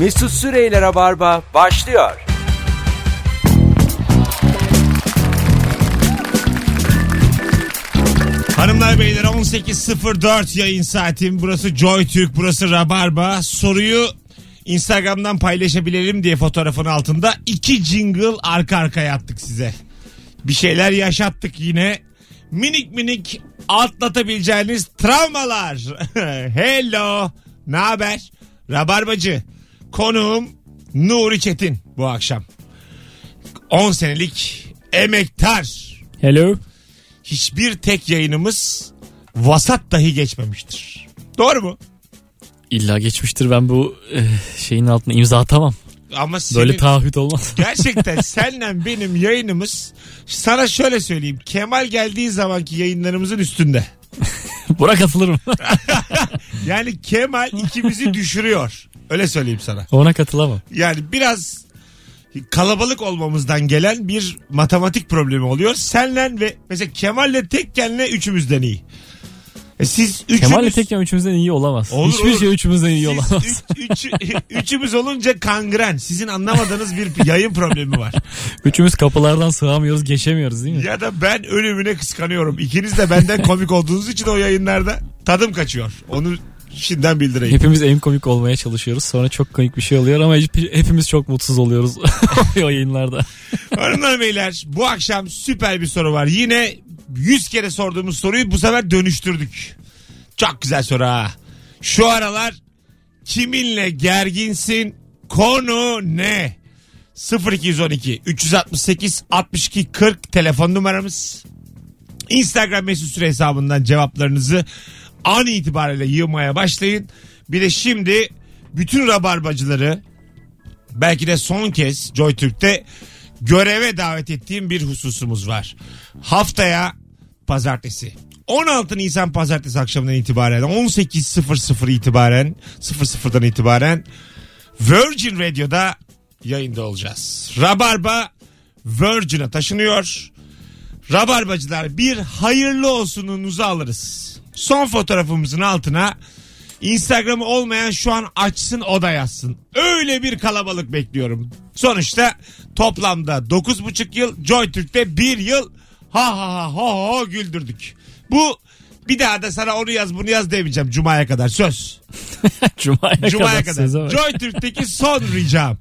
Mesut Süreyler'e barba başlıyor. Hanımlar beyler 18.04 yayın saatim. Burası Joy Türk, burası Rabarba. Soruyu Instagram'dan paylaşabilelim diye fotoğrafın altında iki jingle arka arkaya attık size. Bir şeyler yaşattık yine. Minik minik atlatabileceğiniz travmalar. Hello. Ne haber? Rabarbacı. Konuğum Nuri Çetin bu akşam. 10 senelik emektar Hello. hiçbir tek yayınımız vasat dahi geçmemiştir. Doğru mu? İlla geçmiştir ben bu e, şeyin altına imza atamam. Ama senin, Böyle taahhüt olmaz. gerçekten senle benim yayınımız sana şöyle söyleyeyim. Kemal geldiği zamanki yayınlarımızın üstünde. Buna katılırım. Yani Kemal ikimizi düşürüyor. Öyle söyleyeyim sana. Ona katılamam. Yani biraz kalabalık olmamızdan gelen bir matematik problemi oluyor. Senle ve mesela Kemal'le tekkenle üçümüzden iyi. E siz üçümüz... Kemal'le tekken üçümüzden iyi olamaz. Olur, Hiçbir olur. şey üçümüzden iyi Siz olamaz. üç- üç- üçümüz olunca kangren. Sizin anlamadığınız bir yayın problemi var. Üçümüz kapılardan sığamıyoruz geçemiyoruz değil mi? Ya da ben ölümüne kıskanıyorum. İkiniz de benden komik olduğunuz için o yayınlarda tadım kaçıyor. Onu şimdiden bildireyim. Hepimiz en komik olmaya çalışıyoruz. Sonra çok komik bir şey oluyor ama hep- hepimiz çok mutsuz oluyoruz o yayınlarda. Hanımlar beyler bu akşam süper bir soru var. Yine 100 kere sorduğumuz soruyu bu sefer dönüştürdük. Çok güzel soru ha. Şu aralar kiminle gerginsin? Konu ne? 0212 368 62 40 telefon numaramız. Instagram mesut süre hesabından cevaplarınızı an itibariyle yığmaya başlayın. Bir de şimdi bütün rabarbacıları belki de son kez Joy Türk'te göreve davet ettiğim bir hususumuz var. Haftaya pazartesi 16 Nisan pazartesi akşamından itibaren 18.00 itibaren 00'dan itibaren Virgin Radio'da yayında olacağız. Rabarba Virgin'a taşınıyor. Rabarbacılar bir hayırlı olsununuzu alırız. Son fotoğrafımızın altına Instagram'ı olmayan şu an açsın o da yazsın. Öyle bir kalabalık bekliyorum. Sonuçta toplamda 9,5 yıl Joy Türk'te 1 yıl ha ha ha ho ho güldürdük. Bu bir daha da sana onu yaz bunu yaz demeyeceğim Cuma'ya kadar söz. Cuma'ya, Cuma'ya kadar. kadar. söze bak. Joy Türk'teki son ricam.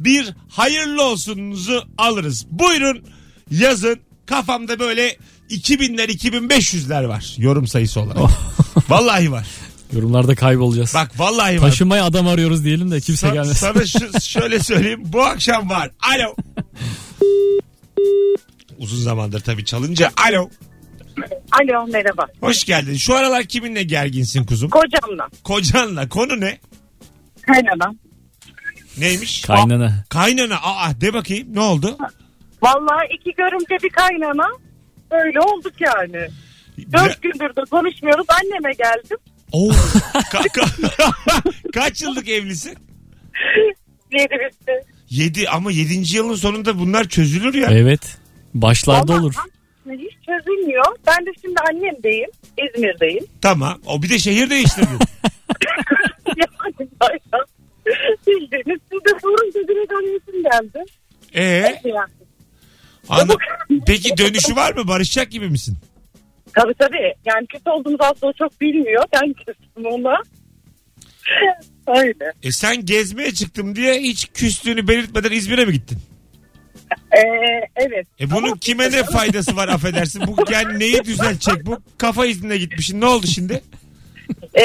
Bir hayırlı olsununuzu alırız. Buyurun yazın. Kafamda böyle 2000'ler 2500'ler var yorum sayısı olarak. Vallahi var. Yorumlarda kaybolacağız. Bak vallahi var. Taşınmaya adam arıyoruz diyelim de kimse Sa- gelmesin. sana şu, şöyle söyleyeyim. Bu akşam var. Alo. Uzun zamandır tabii çalınca. Alo. Alo merhaba. Hoş geldin. Şu aralar kiminle gerginsin kuzum? Kocamla. Kocanla. Konu ne? Kaynanam. Neymiş? Kaynana. Kaynana. Aa de bakayım. Ne oldu? Vallahi iki görümce bir kaynana. Öyle olduk yani. Dört gündür de konuşmuyoruz. Anneme geldim. Oo. Ka- ka- Kaç yıllık evlisin? Yedi bitti. 7 ama 7. yılın sonunda bunlar çözülür ya. Evet. Başlarda Vallahi olur. aslında Hiç çözülmüyor. Ben de şimdi annemdeyim. İzmir'deyim. Tamam. O bir de şehir değiştirdin. yani bayağı. Bildiğiniz size sorunca direkt annesim geldi. Ee, Yani. Anla- Peki dönüşü var mı? Barışacak gibi misin? Tabii tabii. Yani kötü olduğumuzu aslında çok bilmiyor. Ben küstüm ona. Öyle. E sen gezmeye çıktım diye hiç küstüğünü belirtmeden İzmir'e mi gittin? Ee, evet. E bunun Ama- kime ne faydası var affedersin? Bu yani neyi düzeltecek bu? Kafa iznine gitmişsin. Ne oldu şimdi? Ee,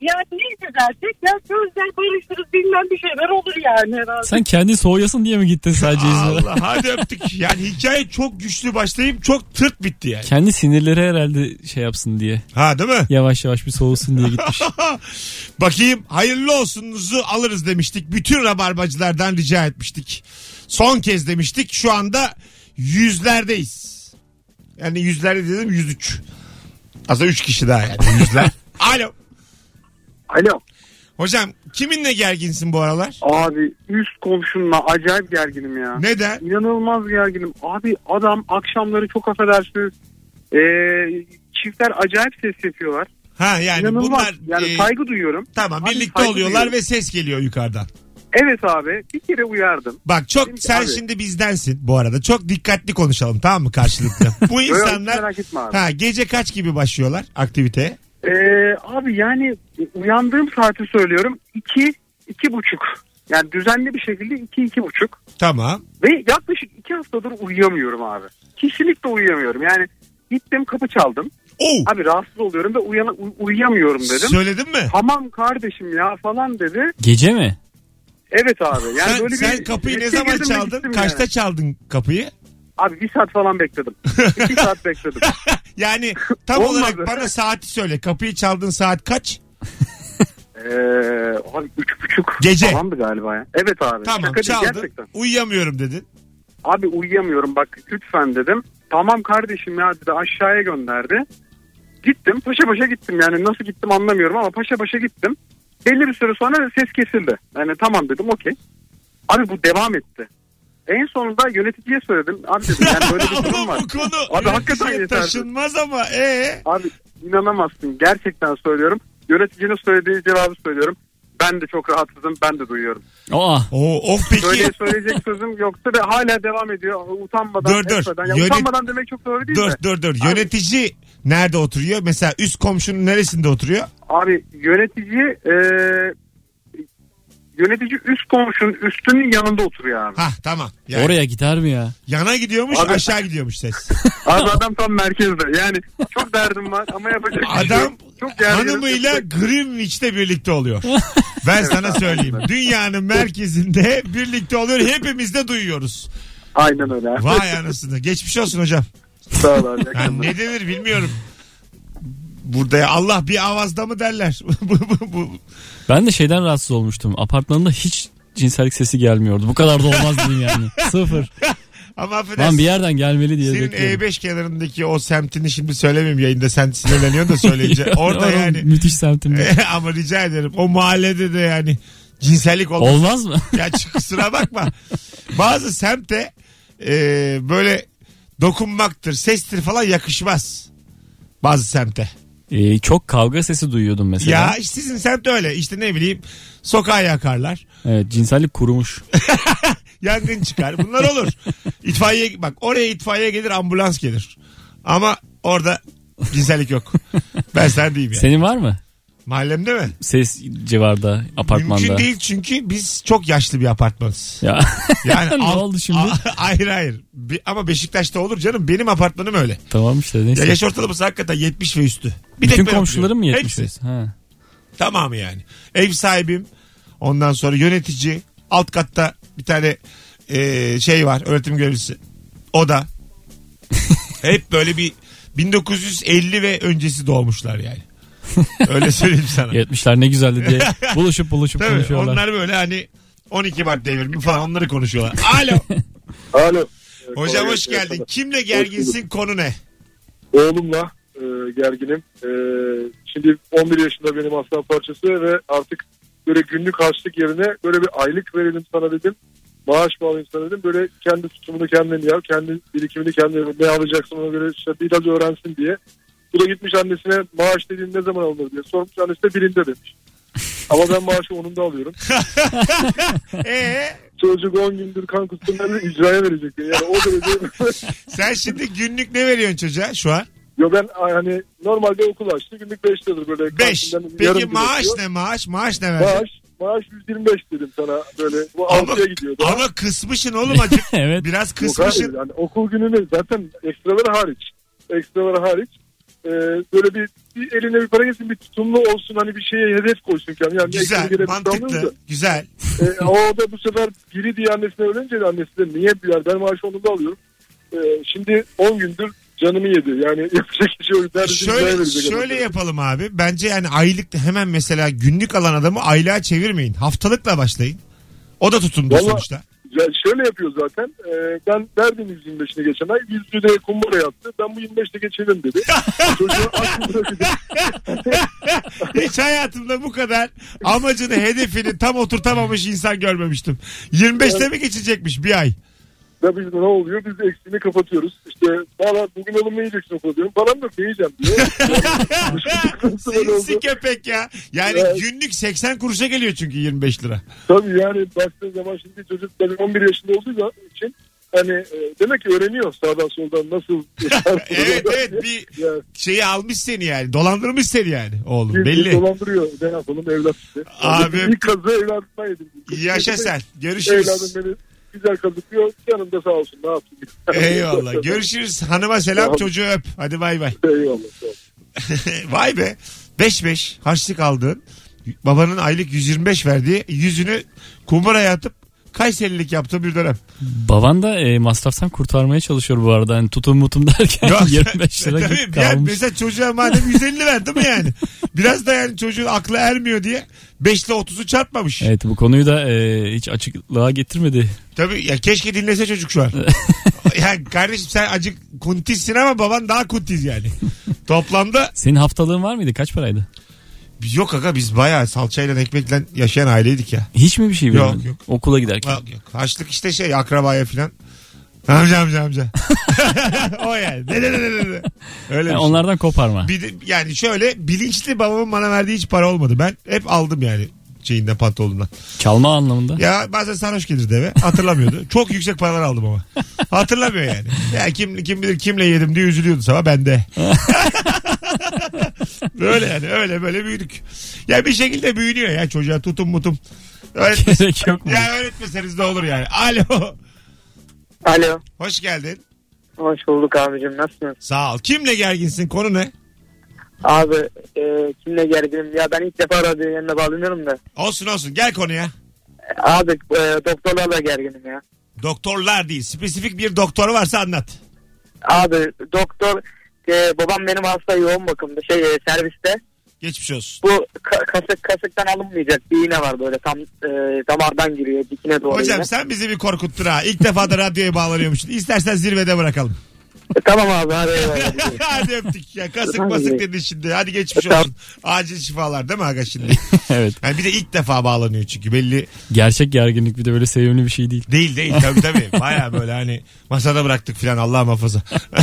yani ne düzeltecek? Ya sözler barışırız bilmem bir şeyler olur yani herhalde. Sen kendi soğuyasın diye mi gittin sadece İzmir'e? Allah hadi öptük. Yani hikaye çok güçlü başlayıp çok tırt bitti yani. Kendi sinirleri herhalde şey yapsın diye. Ha değil mi? Yavaş yavaş bir soğusun diye gitmiş. Bakayım hayırlı olsunuzu alırız demiştik. Bütün rabarbacılardan rica etmiştik. Son kez demiştik. Şu anda yüzlerdeyiz. Yani yüzlerde dedim 103. Aslında 3 kişi daha yani yüzler. Alo. Alo. Hocam kiminle gerginsin bu aralar? Abi üst komşumla acayip gerginim ya. Neden? İnanılmaz gerginim. Abi adam akşamları çok affedersiniz. Ee, çiftler acayip ses yapıyorlar. Ha yani İnanılmaz. bunlar yani e, saygı duyuyorum. tamam Abi birlikte oluyorlar duyuyorum. ve ses geliyor yukarıdan. Evet abi bir kere uyardım. Bak çok Dedim sen abi- şimdi bizdensin bu arada. Çok dikkatli konuşalım tamam mı karşılıklı? Bu insanlar ha gece kaç gibi başlıyorlar aktiviteye? Ee, abi yani uyandığım saati söylüyorum. iki, iki buçuk. Yani düzenli bir şekilde iki, iki buçuk. Tamam. Ve yaklaşık iki haftadır uyuyamıyorum abi. Kesinlikle uyuyamıyorum. Yani gittim kapı çaldım. Oo. Abi rahatsız oluyorum ve uyana, uy- uyuyamıyorum dedim. Söyledin mi? Tamam kardeşim ya falan dedi. Gece mi? Evet abi. Yani sen böyle sen bir kapıyı ne zaman çaldın? Kaçta yani. çaldın kapıyı? Abi bir saat falan bekledim. İki saat bekledim. Yani tam Olmadı. olarak bana saati söyle. Kapıyı çaldığın saat kaç? Ee, abi üç buçuk Gece. falandı galiba ya. Evet abi. Tamam Şaka değil, çaldın. gerçekten. Uyuyamıyorum dedin. Abi uyuyamıyorum bak lütfen dedim. Tamam kardeşim ya dedi aşağıya gönderdi. Gittim paşa paşa gittim yani nasıl gittim anlamıyorum ama paşa paşa gittim. Belli bir süre sonra ses kesildi. Yani tamam dedim okey. Abi bu devam etti. En sonunda yöneticiye söyledim. Abi dedim yani böyle bir durum var. bu konu Abi hakikaten yöneticiye yeterli. taşınmaz ama. Ee? Abi inanamazsın gerçekten söylüyorum. Yöneticinin söylediği cevabı söylüyorum. Ben de çok rahatsızım ben de duyuyorum. Aa. O, of peki. Böyle söyleyecek sözüm yoktu ve hala devam ediyor. Utanmadan, Dur, dur. etmeden. Ya Yönet- utanmadan demek çok doğru değil Dur de. dur dur. Yönetici nerede oturuyor? Mesela üst komşunun neresinde oturuyor? Abi yönetici e, yönetici üst komşunun üstünün yanında oturuyor abi. Hah tamam. Yani Oraya gider mi ya? Yana gidiyormuş Abi- aşağı gidiyormuş ses. Abi adam tam merkezde. Yani çok derdim var ama yapacak bir şey Adam yok. Çok gerginim. hanımıyla Greenwich'te birlikte oluyor. Ben sana söyleyeyim. Dünyanın merkezinde birlikte oluyor. Hepimiz de duyuyoruz. Aynen öyle. Vay anasını. Geçmiş olsun hocam. Sağ ol abi. Yani ne denir bilmiyorum. Burada ya Allah bir avazda mı derler? bu, bu, bu. Ben de şeyden rahatsız olmuştum. Apartmanında hiç cinsellik sesi gelmiyordu. Bu kadar da olmaz dedim yani. Sıfır. Ama Lan affedersin. bir yerden gelmeli diye Senin bekliyorum. E5 kenarındaki o semtini şimdi söylemeyeyim yayında sen sinirleniyorsun da söyleyince. Orada yani Müthiş semtimde. ama rica ederim o mahallede de yani cinsellik olmaz. Olmaz mı? Ya kusura bakma. Bazı semte e, böyle dokunmaktır, sestir falan yakışmaz. Bazı semte. Ee, çok kavga sesi duyuyordum mesela. Ya işte sizin semt öyle. İşte ne bileyim sokağa yakarlar. Evet cinsellik kurumuş. Yangın çıkar. Bunlar olur. İtfaiye bak oraya itfaiye gelir ambulans gelir. Ama orada cinsellik yok. Ben sana diyeyim ya. Senin var mı? Mahallemde mi? Ses civarda apartmanda. Mümkün değil çünkü biz çok yaşlı bir apartmanız. Ya. Yani Ne alt- oldu şimdi? A- hayır hayır. Bi- ama Beşiktaş'ta olur canım. Benim apartmanım öyle. tamam işte neyse. Ya yaş ortalaması hakikaten 70 ve üstü. Bir Bütün ben komşuların mı oturuyorum. 70 Hepsi. Ha. Tamamı yani. Ev sahibim. Ondan sonra yönetici. Alt katta bir tane e, şey var. Öğretim görevlisi. O da. Hep böyle bir 1950 ve öncesi doğmuşlar yani. Öyle söyleyeyim sana. 70'ler ne güzeldi diye buluşup buluşup Tabii konuşuyorlar. onlar böyle hani 12 Mart devrimi falan onları konuşuyorlar. Alo. Alo. Hocam hoş geldin. Kimle gerginsin konu ne? Oğlumla e, gerginim. E, şimdi 11 yaşında benim aslan parçası ve artık böyle günlük harçlık yerine böyle bir aylık verelim sana dedim. Maaş bağlayayım sana dedim. Böyle kendi tutumunu kendin yap. Kendi birikimini kendin ne alacaksın ona göre işte biraz öğrensin diye. Bu da gitmiş annesine maaş dediğin ne zaman alınır diye sormuş. Annesi de birinde demiş. Ama ben maaşı onun da alıyorum. Ee, Çocuk 10 gündür kan kusturlarını icraya verecek. Yani o derece sen şimdi günlük ne veriyorsun çocuğa şu an? Yo ben hani normalde okul açtı günlük 5 liradır böyle. 5. kantinden Peki maaş ne maaş? Maaş ne vereceksin? Maaş, maaş 125 dedim sana böyle bu Ama, 6'ya gidiyordu. ama kısmışın oğlum acık. evet. Biraz Yok abi, kısmışın. yani okul gününü zaten ekstraları hariç. Ekstraları hariç. Ee, böyle bir, bir eline bir para gelsin bir tutumlu olsun hani bir şeye hedef koysun kendine. Yani Güzel, bir almıyor mantıklı, da. güzel. Ee, o da bu sefer biri diye annesine ölünce de annesi de niye bir yer ben maaşı onu da alıyorum. Ee, şimdi 10 gündür canımı yedi. Yani yapacak bir şey yok. Şöyle, şöyle yapalım abi. Bence yani aylık hemen mesela günlük alan adamı aylığa çevirmeyin. Haftalıkla başlayın. O da tutumlu Vallahi- sonuçta. Şöyle yapıyor zaten. Ee, ben verdim 125'ini geçen ay. 100 liraya kumbara yaptı. Ben bu 25'te geçelim dedi. Çocuğu aç bırakacak. Hiç hayatımda bu kadar amacını, hedefini tam oturtamamış insan görmemiştim. 25'te mi geçecekmiş bir ay? Ve biz ne oluyor? Biz de eksiğini kapatıyoruz. İşte valla bugün yiyeceksin okula diyorum. Param yok ne yiyeceğim diyor. Oldu. Sinsi köpek ya. Yani Evet. günlük 80 kuruşa geliyor çünkü 25 lira. Tabii yani baktığın zaman şimdi çocuk tabii 11 yaşında olduğu için hani e, demek ki öğreniyor sağdan soldan nasıl Evet evet bir Yani şeyi almış seni yani. Dolandırmış seni yani oğlum bir- bir belli. dolandırıyor. Ne yapalım evlat işte. Abi- Yani ilk kazığı evladıma yedim. Yaşa sen. Görüşürüz. Evladım beni güzel kazıklıyor. Yanımda sağ olsun ne yapayım. Eyvallah. Görüşürüz. Hanıma selam çocuğu öp. Hadi bay bay. Eyvallah. Vay be. 5-5 harçlık aldığın babanın aylık 125 verdiği yüzünü kumbaraya atıp Kayserilik yaptığı bir dönem. Baban da e, masraftan kurtarmaya çalışıyor bu arada. Hani tutum mutum derken 25 lira Tabii, git yani kalmış. mesela çocuğa madem 150 verdi mi yani? Biraz da yani çocuğun aklı ermiyor diye 5 ile 30'u çarpmamış. Evet bu konuyu da e, hiç açıklığa getirmedi. Tabii ya keşke dinlese çocuk şu an. yani kardeşim sen acık kuntissin ama baban daha kuntiz yani. Toplamda Senin haftalığın var mıydı? Kaç paraydı? yok aga biz bayağı salçayla ekmekle yaşayan aileydik ya. Hiç mi bir şey Yok, vermedin? yok. Okula giderken. Yok yok. Haçlık işte şey akrabaya filan. Amca amca amca. o yani. Ne ne ne ne ne. Öyle bir Yani şey. onlardan koparma. Bir de, yani şöyle bilinçli babamın bana verdiği hiç para olmadı. Ben hep aldım yani şeyinden pantolonundan. Çalma anlamında. Ya bazen sarhoş gelirdi eve hatırlamıyordu. Çok yüksek paralar aldım ama. Hatırlamıyor yani. Ya kim, kim bilir kimle yedim diye üzülüyordu sabah bende. böyle yani öyle böyle büyüdük. Ya bir şekilde büyünüyor ya çocuğa tutum mutum. Öğretmeseniz, Gerek yok mu? ya öğretmeseniz de olur yani. Alo. Alo. Hoş geldin. Hoş bulduk abicim. Nasılsın? Sağ ol. Kimle gerginsin? Konu ne? Abi e, kimle gerginim? Ya ben ilk defa radyo yanına bağlanıyorum da. Olsun olsun. Gel konuya. E, Abi e, doktorlarla gerginim ya. Doktorlar değil. Spesifik bir doktor varsa anlat. Abi doktor e, babam benim hasta yoğun bakımda şey e, serviste. Geçmiş olsun. Bu ka- kasık kasıktan alınmayacak bir iğne var böyle tam e, damardan giriyor dikine doğru. Hocam iğne. sen bizi bir korkuttun ha. İlk defa da radyoya bağlanıyormuşsun. İstersen zirvede bırakalım. E, tamam abi hadi eyvallah. Hadi öptük ya. Kasık masık dedin şimdi. Hadi geçmiş Tamam. olsun. Acil şifalar değil mi aga şimdi? evet. Yani bir de ilk defa bağlanıyor çünkü belli Gerçek gerginlik bir de böyle sevimli bir şey değil. değil değil tabii tabii. Baya böyle hani masada bıraktık filan Allah muhafaza.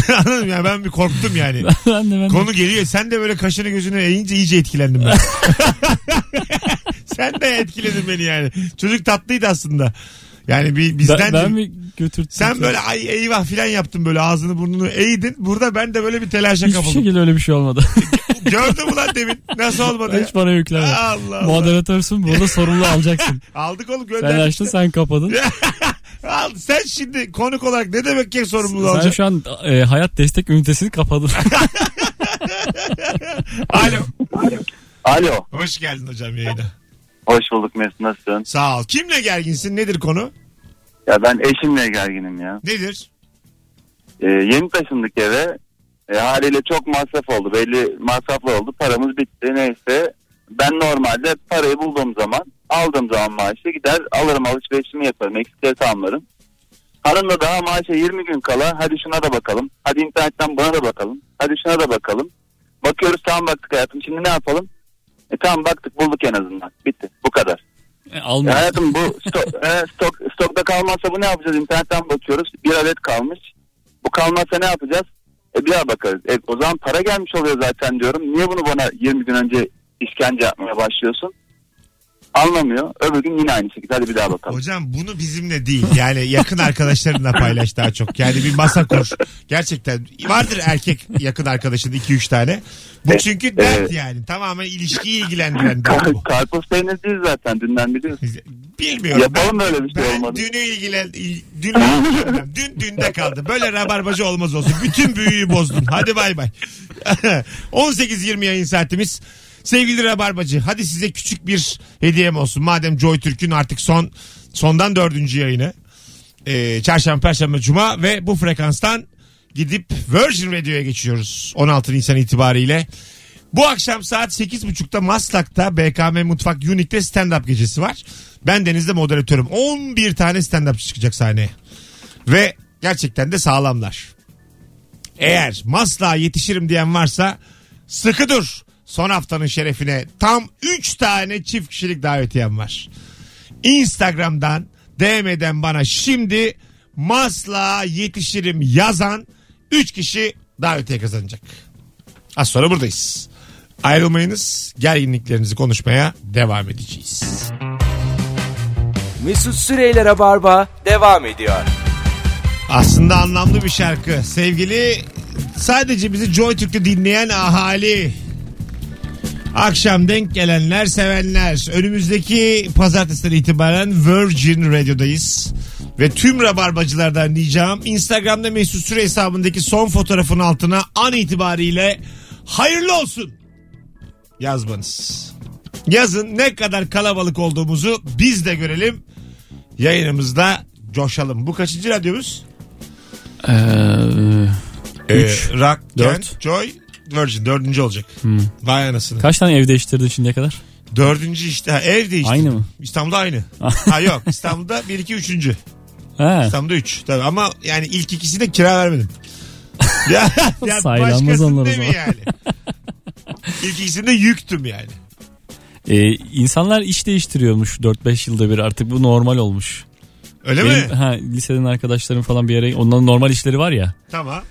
Anladın mı? Yani ben bir korktum yani. ben de ben de. Konu geliyor. Sen de böyle kaşını gözünü eğince iyice etkilendim ben. Sen de etkiledin beni yani. Çocuk tatlıydı aslında. Yani bir bizden Ben, ben mi götürttüm? sen böyle ay eyvah filan yaptın böyle ağzını burnunu eğdin. Burada ben de böyle bir telaşa Hiçbir kapıldım. şekilde öyle bir şey olmadı. Gördün mü lan demin? Nasıl olmadı ya? Hiç bana yükleme. Allah Allah. Moderatörsün burada sorumlu alacaksın. Aldık oğlum Sen gönderdik. açtın sen kapadın. Al, sen şimdi konuk olarak ne demek ki sorumluluğu Sen alacaksın? şu an e, hayat destek ünitesini kapadın. Alo. Alo. Hoş geldin hocam yayına. Hoş bulduk Mesut nasılsın? Sağ ol. Kimle gerginsin? Nedir konu? Ya ben eşimle gerginim ya. Nedir? Ee, yeni taşındık eve. E, haliyle çok masraf oldu. Belli masraflar oldu. Paramız bitti neyse. Ben normalde parayı bulduğum zaman aldığım zaman maaşı gider alırım alışverişimi yaparım. Eksikleri tamamlarım. Hanım da daha maaşa 20 gün kala hadi şuna da bakalım. Hadi internetten buna da bakalım. Hadi şuna da bakalım. Bakıyoruz tamam baktık hayatım şimdi ne yapalım? E tamam baktık bulduk en azından. Bitti bu kadar. E, Ya almıyor. hayatım bu stok, e, stok, stokta kalmazsa bu ne yapacağız? İnternetten bakıyoruz. Bir adet kalmış. Bu kalmazsa ne yapacağız? E bir daha bakarız. E, o zaman para gelmiş oluyor zaten diyorum. Niye bunu bana 20 gün önce işkence yapmaya başlıyorsun? Anlamıyor. Öbür gün yine aynı şekilde. Hadi bir daha bakalım. Hocam bunu bizimle değil. Yani yakın arkadaşlarınla paylaş daha çok. Yani bir masa kur. Gerçekten vardır erkek yakın arkadaşın 2-3 tane. Bu çünkü dert evet. yani. Tamamen ilişkiyi ilgilendiren dert bu. Kar- Karpuz peynir değil zaten. Dünden biliyorsun. Bilmiyorum. Yapalım ben, öyle bir şey ben olmadı. dünü ilgilen... il- Dün, dün dünde kaldı. Böyle rabarbacı olmaz olsun. Bütün büyüyü bozdun. Hadi bay bay. 18-20 yayın saatimiz. Sevgili Rabarbacı hadi size küçük bir hediyem olsun. Madem Joy Türk'ün artık son sondan dördüncü yayını. Ee, çarşamba, perşembe, cuma ve bu frekanstan gidip Virgin Radio'ya geçiyoruz. 16 Nisan itibariyle. Bu akşam saat 8.30'da Maslak'ta BKM Mutfak Unique'de stand-up gecesi var. Ben Deniz'de moderatörüm. 11 tane stand-up çıkacak sahneye. Ve gerçekten de sağlamlar. Eğer Maslak'a yetişirim diyen varsa sıkı dur. Son haftanın şerefine tam 3 tane çift kişilik davetiyem var. Instagram'dan DM'den bana şimdi Masla yetişirim yazan 3 kişi davetiye kazanacak. Az sonra buradayız. Ayrılmayınız. Gerginliklerinizi konuşmaya devam edeceğiz. Mesut Süreyler'e barba devam ediyor. Aslında anlamlı bir şarkı. Sevgili sadece bizi Joy Türk'te dinleyen ahali. Akşam denk gelenler, sevenler. Önümüzdeki pazartesiden itibaren Virgin Radio'dayız. Ve tüm rabarbacılardan diyeceğim Instagram'da Mesut Süre hesabındaki son fotoğrafın altına an itibariyle hayırlı olsun yazmanız. Yazın ne kadar kalabalık olduğumuzu biz de görelim. Yayınımızda coşalım. Bu kaçıncı radyomuz? Ee, Ee, Üç, Rock, dört. Kent, Joy, Virgin. Dördüncü olacak. Vay anasını. kaç tane ev değiştirdin şimdiye kadar? Dördüncü işte. Ha, ev değişti. Aynı mı? İstanbul'da aynı. ha yok İstanbul'da bir iki üçüncü. Ha. İstanbul'da üç. Tabii ama yani ilk ikisi de kira vermedim. ya, ya Saylanmaz onlar o evi zaman. yani. İlk ikisinde yüktüm yani. Ee, insanlar iş değiştiriyormuş 4-5 yılda bir artık bu normal olmuş. Öyle Benim, mi? ha, liseden arkadaşlarım falan bir yere onların normal işleri var ya. Tamam.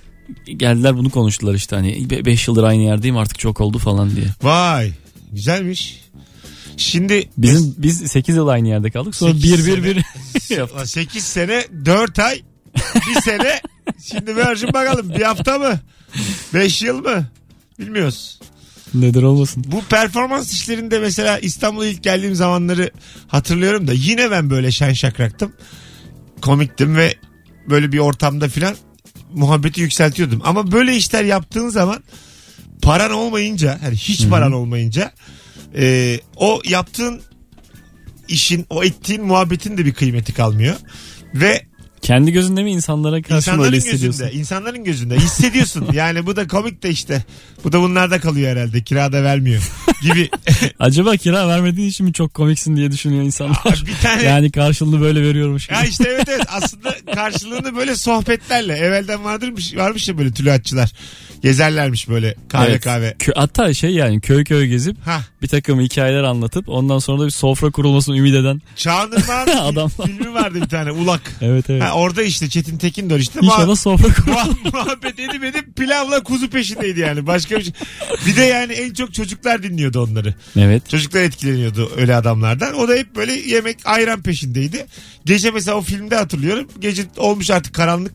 Geldiler bunu konuştular işte hani 5 yıldır aynı yerdeyim artık çok oldu falan diye. Vay. Güzelmiş. Şimdi Bizim biz 8 yıl aynı yerde kaldık. Sonra Sekiz 1 1 1 sene. yaptık. 8 sene 4 ay bir sene şimdi Virgin bakalım bir hafta mı 5 yıl mı bilmiyoruz. Neden olmasın? Bu performans işlerinde mesela İstanbul'a ilk geldiğim zamanları hatırlıyorum da yine ben böyle şen şakraktım. Komiktim ve böyle bir ortamda filan muhabbeti yükseltiyordum. Ama böyle işler yaptığın zaman paran olmayınca hani hiç paran olmayınca e, o yaptığın işin o ettiğin muhabbetin de bir kıymeti kalmıyor. Ve Kendi gözünde mi insanlara karşı mı İnsanların öyle hissediyorsun? gözünde, insanların gözünde hissediyorsun. yani bu da komik de işte. Bu da bunlarda kalıyor herhalde. Kirada vermiyor gibi. Acaba kira vermediğin için mi çok komiksin diye düşünüyor insanlar. bir tane yani karşılığını böyle veriyormuş gibi. Ya işte evet evet aslında karşılığını böyle sohbetlerle evvelden varmış varmış ya böyle tülüatçılar gezerlermiş böyle kahve Evet. kahve. Kö- hatta şey yani köy köy gezip Ha bir takım hikayeler anlatıp ondan sonra da bir sofra kurulmasını ümit eden. Çağan Irmak'ın Adam- filmi vardı bir tane Ulak. Evet evet. Ha, orada işte Çetin Tekindor işte İnşallah muha- sofra muha- muhabbet edip edip pilavla kuzu peşindeydi yani başka bir şey. Bir de yani en çok çocuklar dinliyordu onları. evet. Çocuklar etkileniyordu öyle adamlardan. O da hep böyle yemek ayran peşindeydi. Gece mesela o filmde hatırlıyorum. Gece olmuş artık karanlık.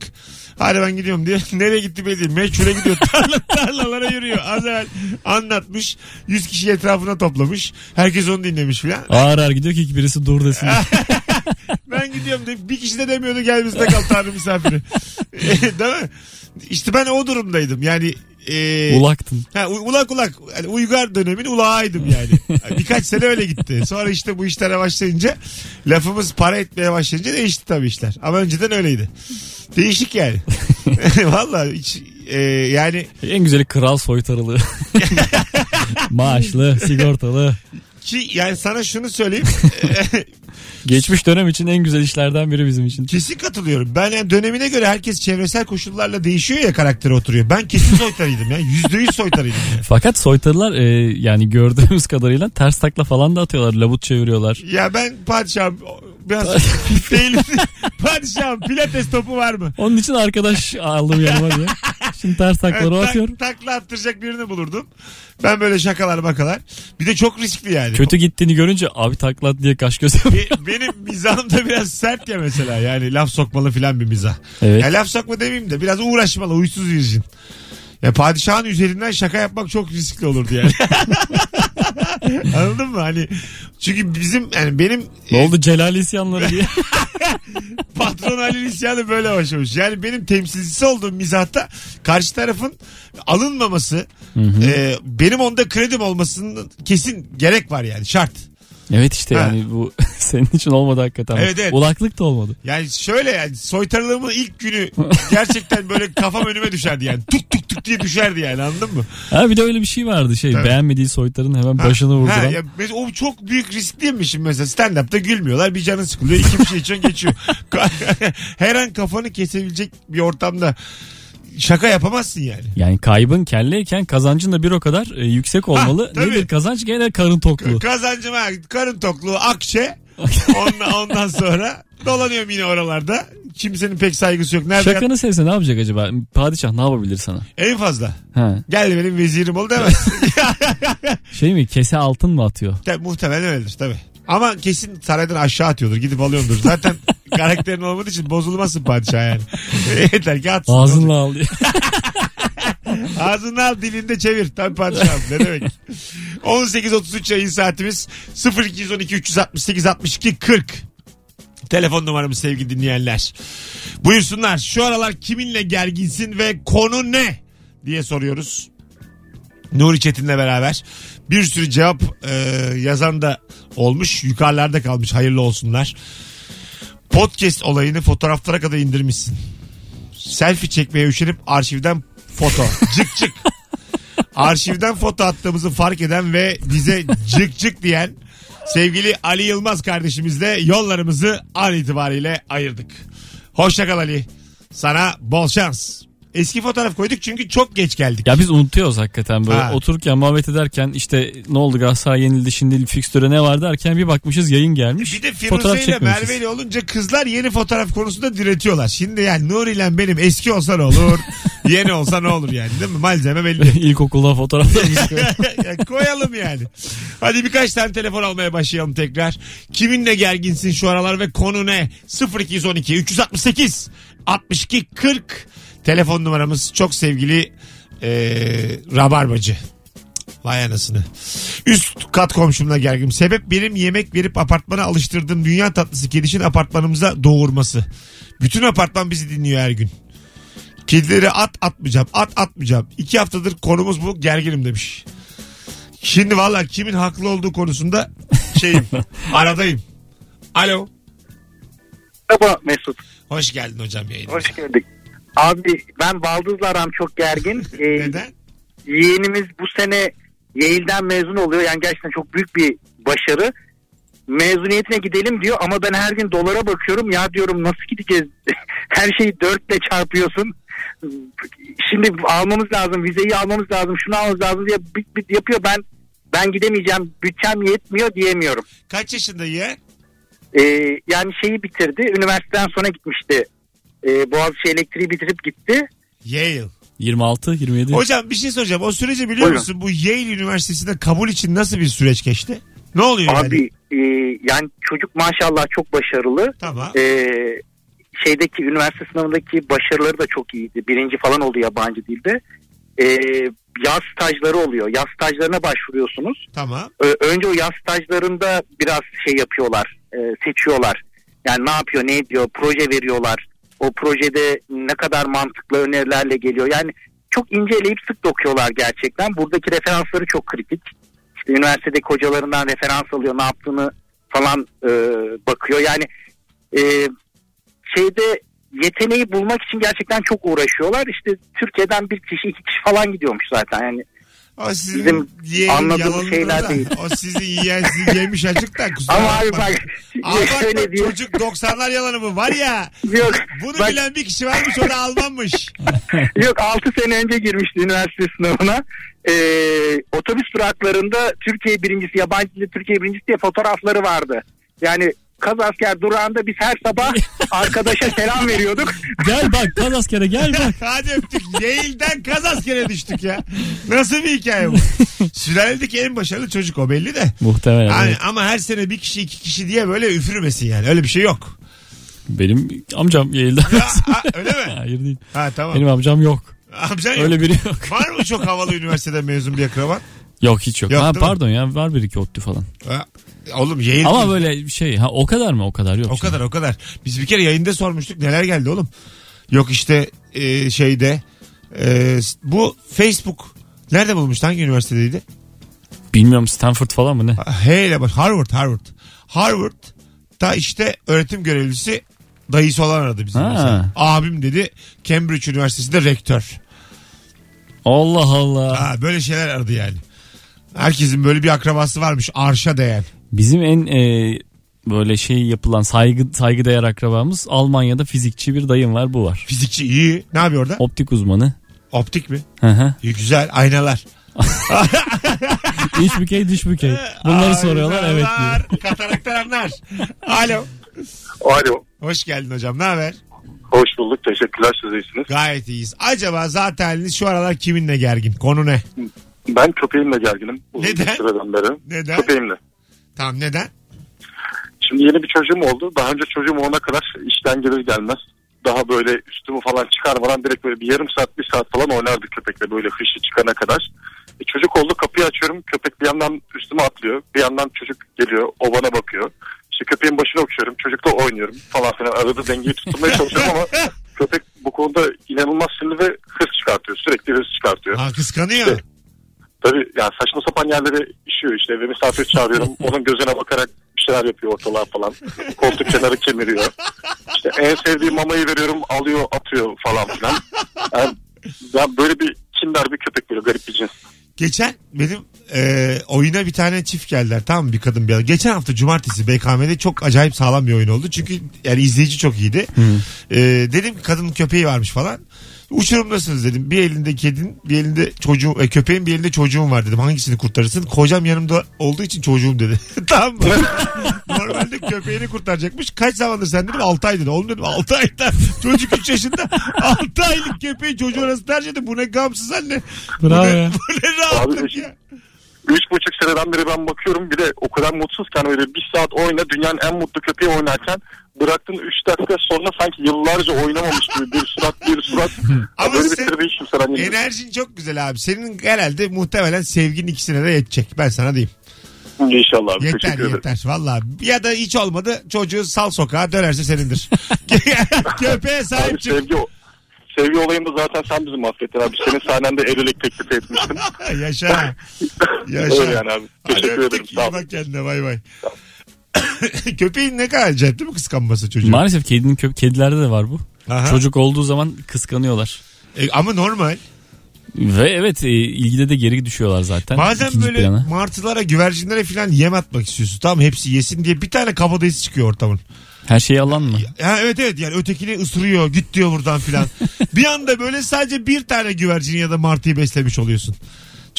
Hadi ben gidiyorum diye. Nereye gitti belli değil. Meçhule gidiyor. Tarla, tarlalara yürüyor. Az evvel anlatmış. 100 kişi etrafına toplamış. Herkes onu dinlemiş filan. Ağır ağır gidiyor ki birisi dur desin. Ben gidiyorum diye. Bir kişi de demiyordu gel bizde kal Tanrı misafiri. Değil mi? İşte ben o durumdaydım. Yani e, Ulaktın. Ha, ulak ulak. Yani uygar dönemin ulağıydım yani. Birkaç sene öyle gitti. Sonra işte bu işlere başlayınca lafımız para etmeye başlayınca değişti tabii işler. Ama önceden öyleydi. Değişik yani. Vallahi hiç e, yani En güzeli kral soytarılığı. Maaşlı, sigortalı. ki yani sana şunu söyleyeyim. Geçmiş dönem için en güzel işlerden biri bizim için. kesin katılıyorum. Ben yani dönemine göre herkes çevresel koşullarla değişiyor ya karakteri oturuyor. Ben kesin soytarıydım ya. Yüzde yüz soytarıydım ya. Fakat soytarılar e, yani gördüğümüz kadarıyla ters takla falan da atıyorlar. Labut çeviriyorlar. Ya ben padişahım biraz değilim. padişahım pilates topu var mı? Onun için arkadaş aldım yanıma diye. Şimdi ters takları Evet, atıyorum. tak- takla attıracak birini bulurdum. Ben böyle şakalar bakalar. Bir de çok riskli yani. Kötü gittiğini görünce abi takla at diye kaş göz. Be- Benim mizahım da biraz sert ya mesela. Yani laf sokmalı filan bir mizah. Evet. Ya laf sokma demeyeyim de biraz uğraşmalı. Uysuz virjin. Ya padişahın üzerinden şaka yapmak çok riskli olurdu yani. Anladın mı? Hani çünkü bizim yani benim Ne oldu Celal isyanları diye. patron Halil İsyan'ı böyle başlamış. Yani benim temsilcisi olduğum mizahta karşı tarafın alınmaması e, benim onda kredim olmasının kesin gerek var yani şart. evet işte Ha. yani bu senin için olmadı hakikaten. Evet, evet. Ulaklık da olmadı. Yani şöyle yani soytarılığımın ilk günü gerçekten böyle kafam önüme düşerdi yani. Tuk tuk tuk diye düşerdi yani anladın mı? Ha bir de öyle bir şey vardı şey Tabii. beğenmediği soytarın hemen başını Ha, vurduran. ya mesela o çok büyük risk değil mi şimdi mesela stand-up'ta gülmüyorlar bir canın sıkılıyor iki bir şey içiyorsun geçiyor. Her an kafanı kesebilecek bir ortamda şaka yapamazsın yani. Yani kaybın kelleyken kazancın da bir o kadar e, yüksek olmalı. tabii. Nedir kazanç? Gene karın tokluğu. Kazancım ha karın tokluğu akçe ondan, ondan sonra dolanıyorum yine oralarda kimsenin pek saygısı yok. Nerede Şakanı sevse ne yapacak acaba? Padişah ne yapabilir sana? En fazla. Ha. Gel benim vezirim ol demez. Şey mi kese altın mı atıyor? Tabii, muhtemelen öyledir tabii. Ama kesin saraydan aşağı atıyordur. Gidip alıyordur. Zaten karakterin olmadığı için bozulmazsın padişah yani. Yeter ki atsın. Ağzınla al diye. Ağzını al dilinde çevir. Tabii padişahım ne demek. 18.33 yayın saatimiz 0212 368 62 40. Telefon numaramız sevgili dinleyenler. Buyursunlar şu aralar kiminle gerginsin ve konu ne diye soruyoruz. Nuri Çetin'le beraber bir sürü cevap e, yazan da olmuş. Yukarılarda kalmış hayırlı olsunlar. Podcast olayını fotoğraflara kadar indirmişsin. Selfie çekmeye üşenip arşivden foto. Cık cık. Arşivden foto attığımızı fark eden ve bize cık cık diyen sevgili Ali Yılmaz kardeşimizle yollarımızı an itibariyle ayırdık. Hoşçakal Ali. Sana bol şans. Eski fotoğraf koyduk çünkü çok geç geldik. Ya biz unutuyoruz hakikaten böyle Ha. otururken muhabbet ederken işte ne oldu Galatasaray yenildi şimdi fikstüre ne var derken bir bakmışız yayın gelmiş. Bir de Firuze ile. Merve ile olunca kızlar yeni fotoğraf konusunda diretiyorlar. Şimdi yani Nuri ile benim eski olsa ne olur, yeni olsa ne olur yani değil mi? Malzeme belli. İlkokulda fotoğraflarımızı koyalım. Ya koyalım yani. Hadi birkaç tane telefon almaya başlayalım tekrar. Kiminle gerginsin şu aralar ve konu ne? 0212 368 62 40 telefon numaramız çok sevgili eee Rabarbacı. Vay anasını. Üst kat komşumla gerginim. Sebep benim yemek verip apartmana alıştırdığım dünya tatlısı kedişin apartmanımıza doğurması. Bütün apartman bizi dinliyor her gün. Kedileri at atmayacağım. At atmayacağım. İki haftadır konumuz bu gerginim demiş. Şimdi valla kimin haklı olduğu konusunda şeyim aradayım. Alo. Merhaba Mesut. Hoş geldin hocam yayına. Hoş geldik. Abi ben baldızla aram çok gergin. Ee, Neden? yeğenimiz bu sene Yale'den mezun oluyor. Yani gerçekten çok büyük bir başarı. Mezuniyetine gidelim diyor ama ben her gün dolara bakıyorum. Ya diyorum nasıl gideceğiz? her şeyi dörtle çarpıyorsun. Şimdi almamız lazım, vizeyi almamız lazım, şunu almamız lazım diye bit bit yapıyor. Ben ben gidemeyeceğim, bütçem yetmiyor diyemiyorum. Kaç yaşında ye? Ee, yani şeyi bitirdi. Üniversiteden sonra gitmişti. Ee, Boğaziçi elektriği bitirip gitti. Yale. 26 27. Hocam bir şey soracağım. O süreci biliyor Buyurun. musun? Bu Yale Üniversitesi'nde kabul için nasıl bir süreç geçti? Ne oluyor yani? Abi e, yani çocuk maşallah çok başarılı. Tamam. Ee, şeydeki üniversite sınavındaki başarıları da çok iyiydi. Birinci falan oldu yabancı dilde. Ee, yaz stajları oluyor. Yaz stajlarına başvuruyorsunuz. Tamam. Ö- önce o yaz stajlarında biraz şey yapıyorlar. e, seçiyorlar. Yani ne yapıyor ne ediyor proje veriyorlar. O projede ne kadar mantıklı önerilerle geliyor. Yani çok inceleyip sık dokuyorlar gerçekten. Buradaki referansları çok kritik. İşte üniversitedeki hocalarından referans alıyor ne yaptığını falan e, bakıyor. Yani e, şeyde yeteneği bulmak için gerçekten çok uğraşıyorlar. İşte Türkiye'den bir kişi iki kişi falan gidiyormuş zaten. Yani O sizin Bizim yeğenin anladığımız yalanıdır şeyler da. değil. O sizin yiyen sizi yemiş acık da kusura ama abi bak şöyle diyor. çocuk 90'lar yalanı mı? Var ya Yok, bunu bak, bilen bir kişi varmış o da Almanmış. yok 6 sene önce girmişti üniversite sınavına. Ee, otobüs duraklarında Türkiye birincisi, yabancı dilde Türkiye birincisi diye fotoğrafları vardı. Yani Kazasker durağında biz her sabah arkadaşa selam veriyorduk. Gel bak kaz askere gel bak. Hadi öptük. Yale'den kaz askere düştük ya. Nasıl bir hikaye bu? Sülaledeki en başarılı çocuk o belli de. Muhtemelen. Yani, evet. ama her sene bir kişi iki kişi diye böyle üfürmesin yani. Öyle bir şey yok. Benim amcam Yale'den. Ya, ha, öyle mi? Hayır değil. Ha tamam. Benim amcam yok. Amcan yok. Öyle biri yok. Var mı çok havalı üniversiteden mezun bir akraban? Yok hiç yok. Yok, ha, değil mi? pardon ya var bir iki ottu falan. Ha, Oğlum Yale Ama böyle şey ha o kadar mı o kadar yok. O şimdi. kadar o kadar. Biz bir kere yayında sormuştuk neler geldi oğlum. Yok işte e, şeyde e, bu Facebook nerede bulmuş hangi üniversitedeydi? Bilmiyorum Stanford falan mı ne? H ile baş Harvard Harvard. Harvard da işte öğretim görevlisi dayısı olan aradı bizim. Ha. mesela. Abim dedi Cambridge Üniversitesi'nde rektör. Allah Allah. Ha, böyle şeyler aradı yani. Herkesin böyle bir akrabası varmış arşa değer. Bizim en e, böyle şey yapılan saygı saygıdeğer akrabamız Almanya'da fizikçi bir dayım var bu var. Fizikçi iyi. Ne yapıyor orada? Optik uzmanı. Optik mi? Hı hı. İyi güzel aynalar. İç bükey dış bükey. Bunları soruyorlar evet diyor. Aynalar, Kataraktan anlar. Alo. Alo. Hoş geldin hocam. Ne haber? Hoş bulduk. Teşekkürler siz iyisiniz. Gayet iyiyiz. Acaba zaten şu aralar kiminle gergin? Konu ne? Ben köpeğimle gerginim. Uzun Neden? bir süreden beri. Neden? Köpeğimle. Tamam neden? Şimdi yeni bir çocuğum oldu. Daha önce çocuğum olana kadar işten gelir gelmez. Daha böyle üstümü falan çıkarmadan direkt böyle bir yarım saat bir saat falan oynardık köpekle böyle hışı çıkana kadar. E, çocuk oldu kapıyı açıyorum köpek bir yandan üstüme atlıyor. Bir yandan çocuk geliyor o bana bakıyor. İşte köpeğin başına okşuyorum çocukla oynuyorum falan filan arada dengeyi tutturmaya çalışıyorum ama köpek bu konuda inanılmaz sinirli ve hırs çıkartıyor. Sürekli hırs çıkartıyor. Ha kıskanıyor. Tabii yani saçma sapan yerlere işiyor işte ve misafir çağırıyorum. Onun gözüne bakarak bir şeyler yapıyor ortalığa falan. Koltuk kenarı kemiriyor. İşte en sevdiğim mamayı veriyorum alıyor atıyor falan filan. Yani ben böyle bir kinder bir köpek böyle garip bir cins. Geçen benim e, oyuna bir tane çift geldiler tamam mı bir kadın bir adam. Geçen hafta cumartesi BKM'de çok acayip sağlam bir oyun oldu. Çünkü yani izleyici çok iyiydi. E, dedim ki kadının köpeği varmış falan. Uçurumdasınız dedim. Bir elinde kedin, bir elinde çocuğum, e, köpeğin bir elinde çocuğum var dedim. Hangisini kurtarırsın? Kocam yanımda olduğu için çocuğum dedi. tamam mı? Normalde köpeğini kurtaracakmış. Kaç zamandır sen dedim 6 ay dedi. Oğlum dedim 6 ayda çocuk 3 yaşında 6 aylık köpeği çocuğu arası tercih edin. Bu ne gamsız anne. Bravo bu ne, ya. Bu ne rahatlık Abi, ya. Üç buçuk seneden beri ben bakıyorum bir de o kadar mutsuzken öyle bir saat oyna dünyanın en mutlu köpeği oynarken bıraktın üç dakika sonra sanki yıllarca oynamamış gibi bir surat bir surat. Ama böyle bir sen- işim sana. Enerjin çok güzel abi. Senin herhalde muhtemelen sevgin ikisine de yetecek. Ben sana diyeyim. İnşallah abi Yeter teşekkür ederim. yeter. Valla ya da hiç olmadı çocuğu sal sokağa dönerse senindir. Köpeğe sahip Abi çık. sevgi, sevgi olayında zaten sen bizi mahvettin abi. Senin sahnende evlilik teklif etmiştim. Yaşa. Yaşa. Öyle yani abi. Hadi Teşekkür öptük. ederim. Sağ ol. bak kendine bay bay. Köpeğin ne kadar acayip değil mi kıskanması çocuğu? Maalesef kedinin köp kedilerde de var bu. Aha. Çocuk olduğu zaman kıskanıyorlar. E, ama normal. Ve evet e, ilgide de geri düşüyorlar zaten. Bazen İkinci böyle plana. martılara, güvercinlere falan yem atmak istiyorsun. Tamam hepsi yesin diye bir tane kabadayısı çıkıyor ortamın. Her şeyi alan mı? Ha, evet evet yani ötekini ısırıyor git diyor buradan filan. bir anda böyle sadece bir tane güvercini ya da martıyı beslemiş oluyorsun.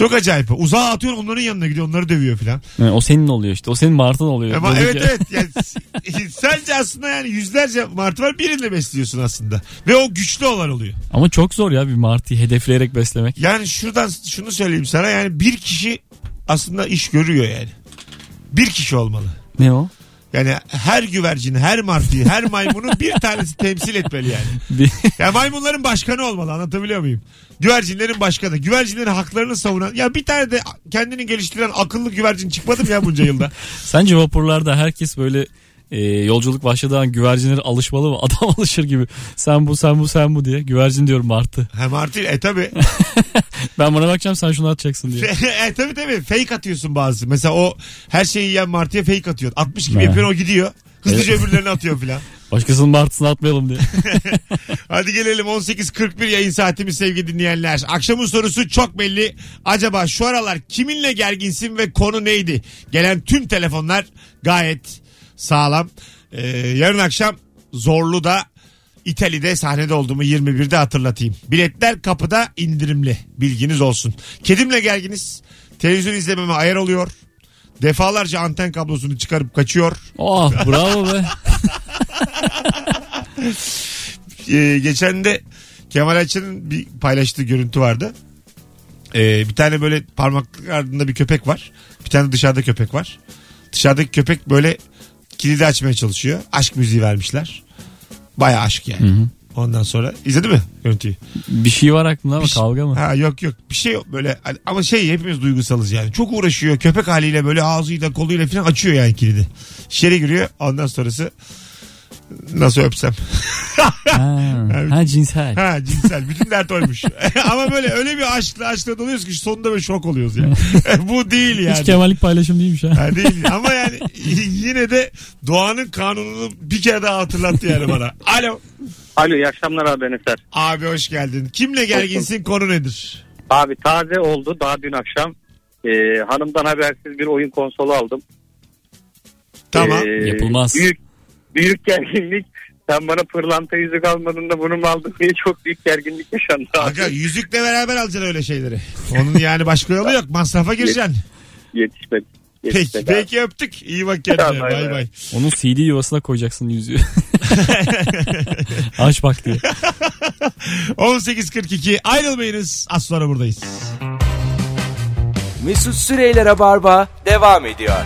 Çok acayip. Uzağa atıyor onların yanına gidiyor onları dövüyor filan. Yani o senin oluyor işte. O senin martın oluyor. Ama evet evet yani s- sence aslında yani yüzlerce martı var birini besliyorsun aslında. Ve o güçlü olan oluyor. Ama çok zor ya bir martıyı hedefleyerek beslemek. Yani şuradan şunu söyleyeyim sana yani bir kişi aslında iş görüyor yani. Bir kişi olmalı. Ne o? Yani her güvercini, her martıyı, her maymunu bir tanesi temsil etmeli yani. Ya maymunların başkanı olmalı anlatabiliyor muyum? Güvercinlerin başkanı. Güvercinlerin haklarını savunan. Ya bir tane de kendini geliştiren akıllı güvercin çıkmadı mı ya bunca yılda? Sence vapurlarda herkes böyle e, yolculuk başladığı an güvercinlere alışmalı mı? Adam alışır gibi. Sen bu sen bu sen bu diye. Güvercin diyorum martı. Ha martı e tabi. Ben buna bakacağım sen şunu atacaksın diye. e tabi tabi fake atıyorsun bazı. Mesela o her şeyi yiyen martıya fake atıyor. 60 gibi yapıyor o gidiyor. Hızlıca öbürlerini atıyor filan. Başkasının martısını atmayalım diye. Hadi gelelim 18.41 yayın saatimiz sevgili dinleyenler. Akşamın sorusu çok belli. Acaba şu aralar kiminle gerginsin ve konu neydi? Gelen tüm telefonlar gayet sağlam. Ee, yarın akşam Zorlu'da İtalya'da sahnede olduğumu 21'de hatırlatayım. Biletler kapıda indirimli. Bilginiz olsun. Kedimle gerginiz. Televizyon izlememe ayar oluyor. Defalarca anten kablosunu çıkarıp kaçıyor. Oh bravo be. Ee, geçen de Kemal Ayça'nın bir paylaştığı görüntü vardı. Ee, bir tane böyle parmaklık ardında bir köpek var. Bir tane dışarıda köpek var. Dışarıdaki köpek böyle kilidi açmaya çalışıyor. Aşk müziği vermişler. Baya aşk yani. Ondan sonra izledi mi görüntüyü? Bir şey var aklımda ama Bir şey- kavga mı? Ha yok yok bir şey yok böyle hani- ama şey hepimiz duygusalız yani. Çok uğraşıyor köpek haliyle böyle ağzıyla koluyla falan açıyor yani kilidi. İçeri giriyor ondan sonrası nasıl öpsem. Ha, ha cinsel. Ha cinsel. Bütün dert oymuş. Ama böyle öyle bir aşkla aşkla doluyoruz ki sonunda böyle şok oluyoruz ya. Bu değil yani. Hiç kemallik paylaşım değilmiş ha. Ha, değil. Ama yani yine de doğanın kanununu bir kere daha hatırlattı yani bana. Alo. Alo iyi akşamlar abi ben Eser. Abi hoş geldin. Kimle gerginsin konu nedir? Abi taze oldu daha dün akşam. Ee, hanımdan habersiz bir oyun konsolu aldım. Tamam. Ee, Yapılmaz. Büyük, büyük gerginlik. Sen bana pırlanta yüzük almadın da bunu mu aldın diye çok büyük gerginlik yaşandı. Aga yüzükle beraber alacaksın öyle şeyleri. Onun yani başka yolu yok. Masrafa gireceksin. Yetişmedi. Peki, abi. peki öptük. İyi bak kendine. Tamam, Bay bay. bay. Onun CD yuvasına koyacaksın yüzüğü. Aç bak diye. 18.42 ayrılmayınız. Az sonra buradayız. Mesut Süreyler'e barba devam ediyor.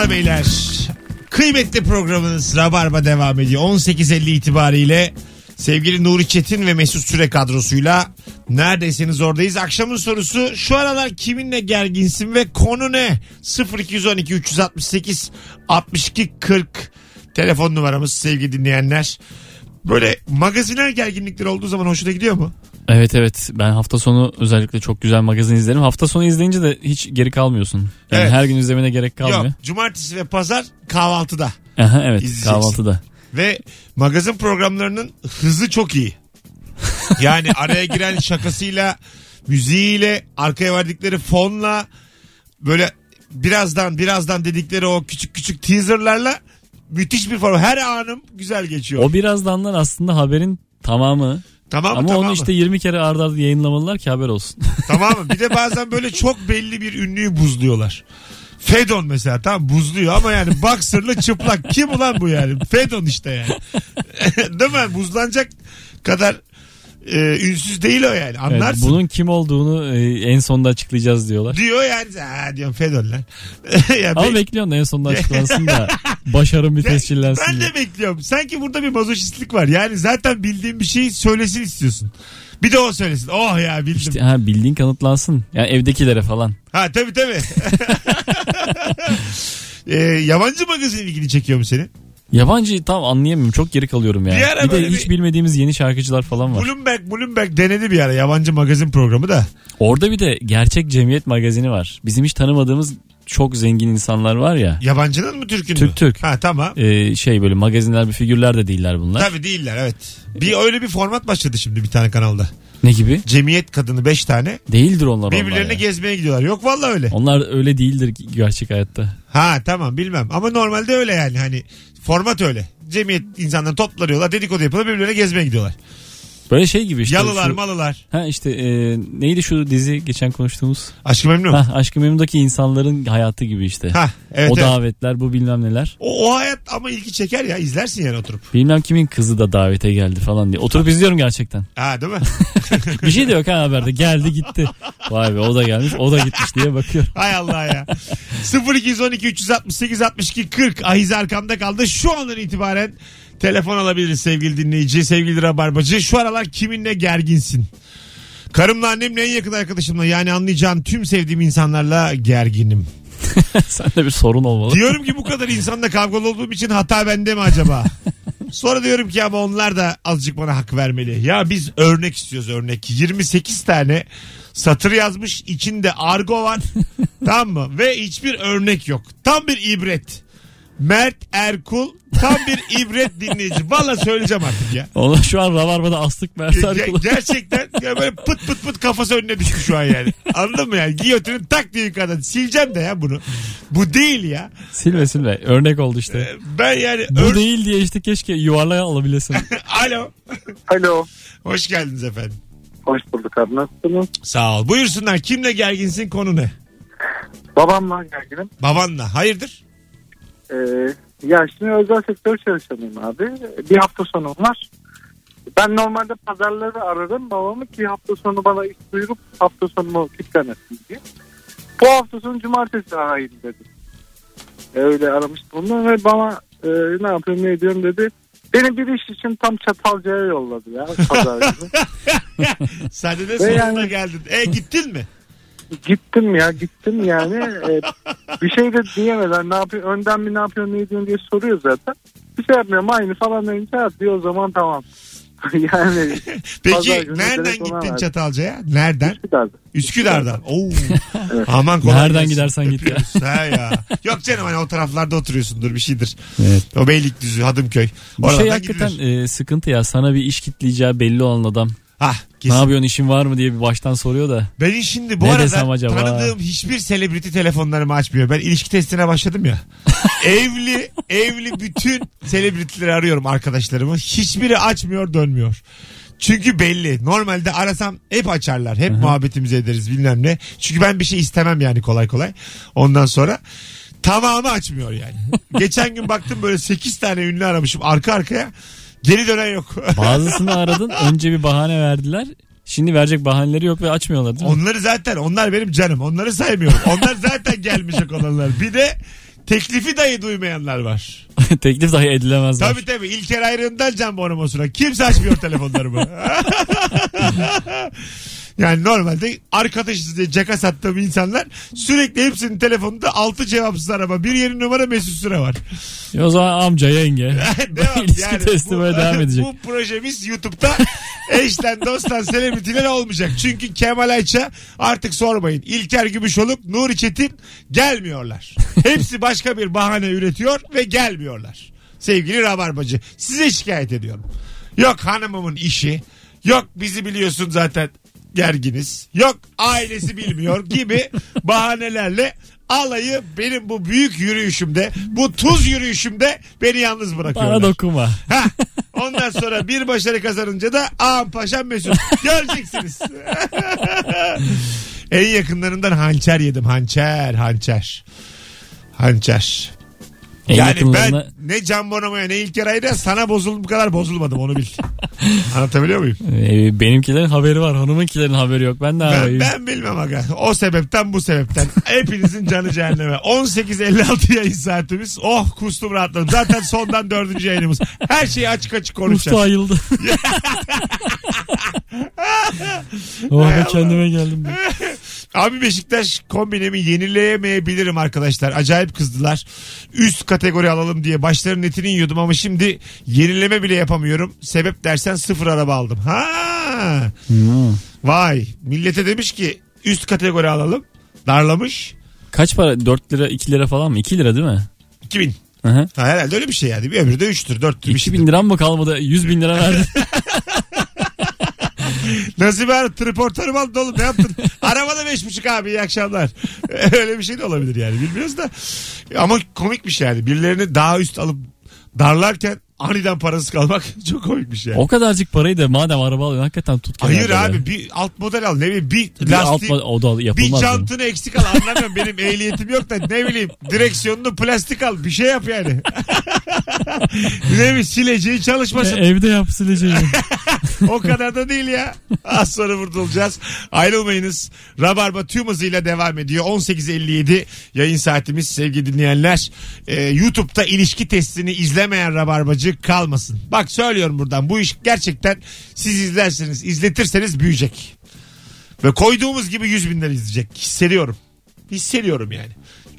Hanımlar beyler kıymetli programınız Rabarba devam ediyor. 18.50 itibariyle sevgili Nuri Çetin ve Mesut Süre kadrosuyla neredeyseniz oradayız. Akşamın sorusu şu aralar kiminle gerginsin ve konu ne? 0212 368 62 40 telefon numaramız sevgili dinleyenler. Böyle magazinel gerginlikler olduğu zaman hoşuna gidiyor mu? Evet evet ben hafta sonu özellikle çok güzel magazin izlerim. Hafta sonu izleyince de hiç geri kalmıyorsun. Yani Evet. her gün izlemene gerek kalmıyor. Yok. Cumartesi ve pazar kahvaltıda. Aha, evet İzleyeceksin. kahvaltıda. Ve magazin programlarının hızı çok iyi. Yani araya giren şakasıyla, müziğiyle, arkaya verdikleri fonla böyle birazdan birazdan dedikleri o küçük küçük teaserlarla müthiş bir form. Her anım güzel geçiyor. O birazdanlar aslında haberin tamamı. Tamam mı? Ama tamam onu mı? işte 20 kere arda arda yayınlamalılar ki haber olsun. Tamam mı? Bir de bazen böyle çok belli bir ünlüyü buzluyorlar. Fedon mesela tamam buzluyor ama yani boxerlı çıplak. Kim ulan bu yani? Fedon işte yani. Değil mi? Buzlanacak kadar e, ünsüz değil o yani. Evet, Anlarsın. bunun kim olduğunu e, en sonunda açıklayacağız diyorlar. Diyor yani. Ha diyorum Fedon lan. ya Ama be- bekliyorsun en sonunda açıklansın da başarım bir tescillensin ben diye. de bekliyorum. Sanki burada bir mazoşistlik var. Yani zaten bildiğin bir şeyi söylesin istiyorsun. Bir de o söylesin. Oh ya bildim. İşte ha, bildiğin kanıtlansın. Yani evdekilere falan. Ha tabii tabii. ee, yabancı magazin ilgini çekiyor mu senin? Yabancı tam anlayamıyorum. Çok geri kalıyorum ya. Bir ara Bir, de hiç bir- bilmediğimiz yeni şarkıcılar falan var. Bloomberg, Bloomberg denedi bir ara yabancı magazin programı da. Orada bir de gerçek cemiyet magazini var. Bizim hiç tanımadığımız çok zengin insanlar var ya. Yabancının mı Türk'ün mü? Türk, Türk. Ha tamam. Ee, şey böyle magazinler bir figürler de değiller bunlar. Tabii değiller evet. Bir öyle bir format başladı şimdi bir tane kanalda. Ne gibi? Cemiyet kadını 5 tane Değildir onlar onlar birbirlerini ya. gezmeye gidiyorlar. Yok vallahi öyle. Onlar öyle değildir gerçek hayatta. Ha tamam bilmem ama normalde öyle yani hani format öyle. Cemiyet insanları toplanıyorlar dedikodu yapıyorlar birbirlerine gezmeye gidiyorlar. Böyle şey gibi işte. Yalılar şu- malılar. Ha işte e, neydi şu dizi geçen konuştuğumuz? Aşkı memnun. Ha, Aşkı Memnun'daki insanların hayatı gibi işte. Ha evet, o evet. davetler bu bilmem neler. O, o hayat ama ilgi çeker ya izlersin yani oturup. Bilmem kimin kızı da davete geldi falan diye. Oturup izliyorum gerçekten. Ha değil mi? Bir şey de yok ha haberde. Geldi gitti. Vay be o da gelmiş o da gitmiş diye bakıyorum. Hay Allah ya. 0212 368 62 40 ahiz arkamda kaldı. Şu andan itibaren telefon alabiliriz sevgili dinleyici, sevgili rabarbacı. Şu aralar kiminle gerginsin? Karımla annemle en yakın arkadaşımla yani anlayacağın tüm sevdiğim insanlarla gerginim. Sende bir sorun olmalı. Diyorum ki bu kadar insanla kavgalı olduğum için hata bende mi acaba? Sonra diyorum ki ama onlar da azıcık bana hak vermeli. Ya biz örnek istiyoruz örnek. 28 tane satır yazmış. içinde argo var. tamam mı? Ve hiçbir örnek yok. Tam bir ibret. Mert Erkul tam bir ibret dinleyici. Valla söyleyeceğim artık ya. Ona şu an Rabarba'da astık Mert Ge- Erkul'u. gerçekten ya böyle pıt pıt pıt kafası önüne düştü şu an yani. Anladın mı yani? Giyotinin tak diye yukarıdan. Sileceğim de ya bunu. Bu değil ya. Silme silme. Örnek oldu işte. Ben yani... Bu ör- değil diye işte keşke yuvarlaya alabilesin. Alo. Alo. Hoş geldiniz efendim. Hoş bulduk abi. Nasılsınız? Sağ ol. Buyursunlar. Kimle gerginsin konu ne? Babamla gerginim. Babanla. Hayırdır? Ee, ya şimdi özel sektör çalışanıyım abi. Bir hafta sonum var. Ben normalde pazarları ararım babamı ki hafta sonu bana iş duyurup hafta sonumu kilitlemesin diye. Bu hafta sonu cumartesi arayayım dedim. Öyle aramıştım bunu ve bana e, ne yapıyorum ne ediyorum dedi. Beni bir iş için tam Çatalca'ya yolladı ya pazar günü. Sen de Ve sonunda yani- geldin. E gittin mi? Gittim ya gittim yani E, bir şey de diyemeden ne yapıyor önden mi ne yapıyor ne ediyorsun diye soruyor zaten. Bir şey yapmıyorum aynı falan deyince "Ha," diyor o zaman tamam. yani Peki nereden gittin. Çatalca'ya? Nereden? Üsküdar'da. Üsküdar'dan. Oo. Aman kolay Nereden gelsin. gidersen git ya. Ha ya. Yok canım hani o taraflarda oturuyorsundur bir şeydir. Evet. O Beylikdüzü, Hadımköy. Bu şey Oralardan hakikaten gidilir. e, sıkıntı ya. Sana bir iş kitleyeceği belli olan adam. Ha, Ne kesin. yapıyorsun işin var mı diye bir baştan soruyor da. Benim şimdi bu Ne arada acaba? tanıdığım hiçbir selebriti telefonlarımı açmıyor. Ben ilişki testine başladım ya. evli, evli bütün selebritileri arıyorum arkadaşlarımı. Hiçbiri açmıyor dönmüyor. Çünkü belli. Normalde arasam hep açarlar. Hep muhabbetimizi ederiz bilmem ne. Çünkü ben bir şey istemem yani kolay kolay. Ondan sonra Tamamı açmıyor yani. Geçen gün baktım böyle 8 tane ünlü aramışım arka arkaya. Geri dönen yok. Bazısını aradın önce bir bahane verdiler. Şimdi verecek bahaneleri yok ve açmıyorlar değil mi? Onları zaten onlar benim canım. Onları saymıyorum. Onlar zaten gelmeyecek olanlar. Bir de teklifi dahi duymayanlar var. Teklif dahi edilemezler. Tabii tabii. İlker ayrığından Can Bonomosu'na. Kimse açmıyor telefonlarımı. yani normalde arkadaşız diye caka sattığım insanlar sürekli hepsinin telefonunda altı cevapsız arama. Bir yeni numara Mesut Süre var. E o zaman amca yenge. Devam. İlişki testi böyle devam edecek. Bu projemiz YouTube'da eşten dosttan selebritiler olmayacak. Çünkü Kemal Ayça artık sormayın. İlker Gümüşoluk, Nuri Çetin gelmiyorlar. Hepsi başka bir bahane üretiyor ve gelmiyorlar. Sevgili Rabarbacı size şikayet ediyorum. Yok hanımımın işi. Yok bizi biliyorsun zaten gerginiz. Yok ailesi bilmiyor gibi bahanelerle alayı benim bu büyük yürüyüşümde, bu tuz yürüyüşümde beni yalnız bırakıyorlar. Bana dokunma. Ha, ondan sonra bir başarı kazanınca da ağam paşam Mesut. Göreceksiniz. en yakınlarından hançer yedim. Hançer, hançer. Hançer. En yani yakınlarına ben ne Can Bonomo'ya ne İlker Ayra sana bozulduğum kadar bozulmadım onu bil. Anlatabiliyor muyum? e, benimkilerin haberi var. Hanımınkilerin haberi yok. Ben de Ben, ben bilmem aga. O sebepten bu sebepten. Hepinizin canı cehenneme. 18.56 yayın saatimiz. Oh kustum rahatladım. Zaten sondan dördüncü yayınımız. Her şeyi açık açık konuşacağız. ayıldı. oh be kendime geldim. Abi Beşiktaş kombinemi yenileyemeyebilirim arkadaşlar. Acayip kızdılar. Üst kategori alalım diye başlarının etini yiyordum ama şimdi yenileme bile yapamıyorum. Sebep dersen sıfır araba aldım. Ha. Hmm. Vay. Millete demiş ki üst kategori alalım. Darlamış. Kaç para? 4 lira 2 lira falan mı? 2 lira değil mi? 2000. Hı hı. Ha, herhalde öyle bir şey yani. Bir öbürü de 3'tür 4'tür bir 2 şey. bin liram mı kalmadı? 100 bin lira verdin. Nasıl bir triportörüm aldı oğlum ne yaptın? Arabada beş buçuk abi iyi akşamlar. Öyle bir şey de olabilir yani bilmiyoruz da. Ama komikmiş yani. Birilerini daha üst alıp darlarken aniden parası kalmak çok komikmiş yani. o kadarcık parayı da madem araba alıyorsun hakikaten tut kenarda Hayır abi bir alt model al ne bileyim bir, Bir alt, lastik o da bir yapılmaz. yani. eksik al anlamıyorum benim ehliyetim yok da ne bileyim direksiyonunu plastik al bir şey yap yani. ne bileyim sileceği çalışmasın. E, Evde yap sileceği. o kadar da değil ya. Az sonra burada olacağız. Ayrılmayınız. Rabarba tüm hızıyla devam ediyor. 18.57 yayın saatimiz sevgili dinleyenler. Ee, YouTube'da ilişki testini izlemeyen Rabarbacı kalmasın. Bak söylüyorum buradan bu iş gerçekten siz izlerseniz izletirseniz büyüyecek. Ve koyduğumuz gibi 100 binler izleyecek. Hissediyorum. Hissediyorum yani.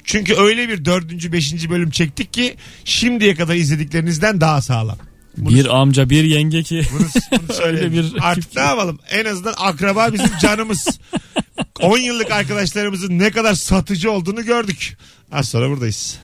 Çünkü öyle bir dördüncü, beşinci bölüm çektik ki şimdiye kadar izlediklerinizden daha sağlam. bir amca bir yenge ki. Bunu, bunu. Öyle bir Artık ne yapalım? En azından akraba bizim canımız. 10 yıllık arkadaşlarımızın ne kadar satıcı olduğunu gördük. Az sonra buradayız.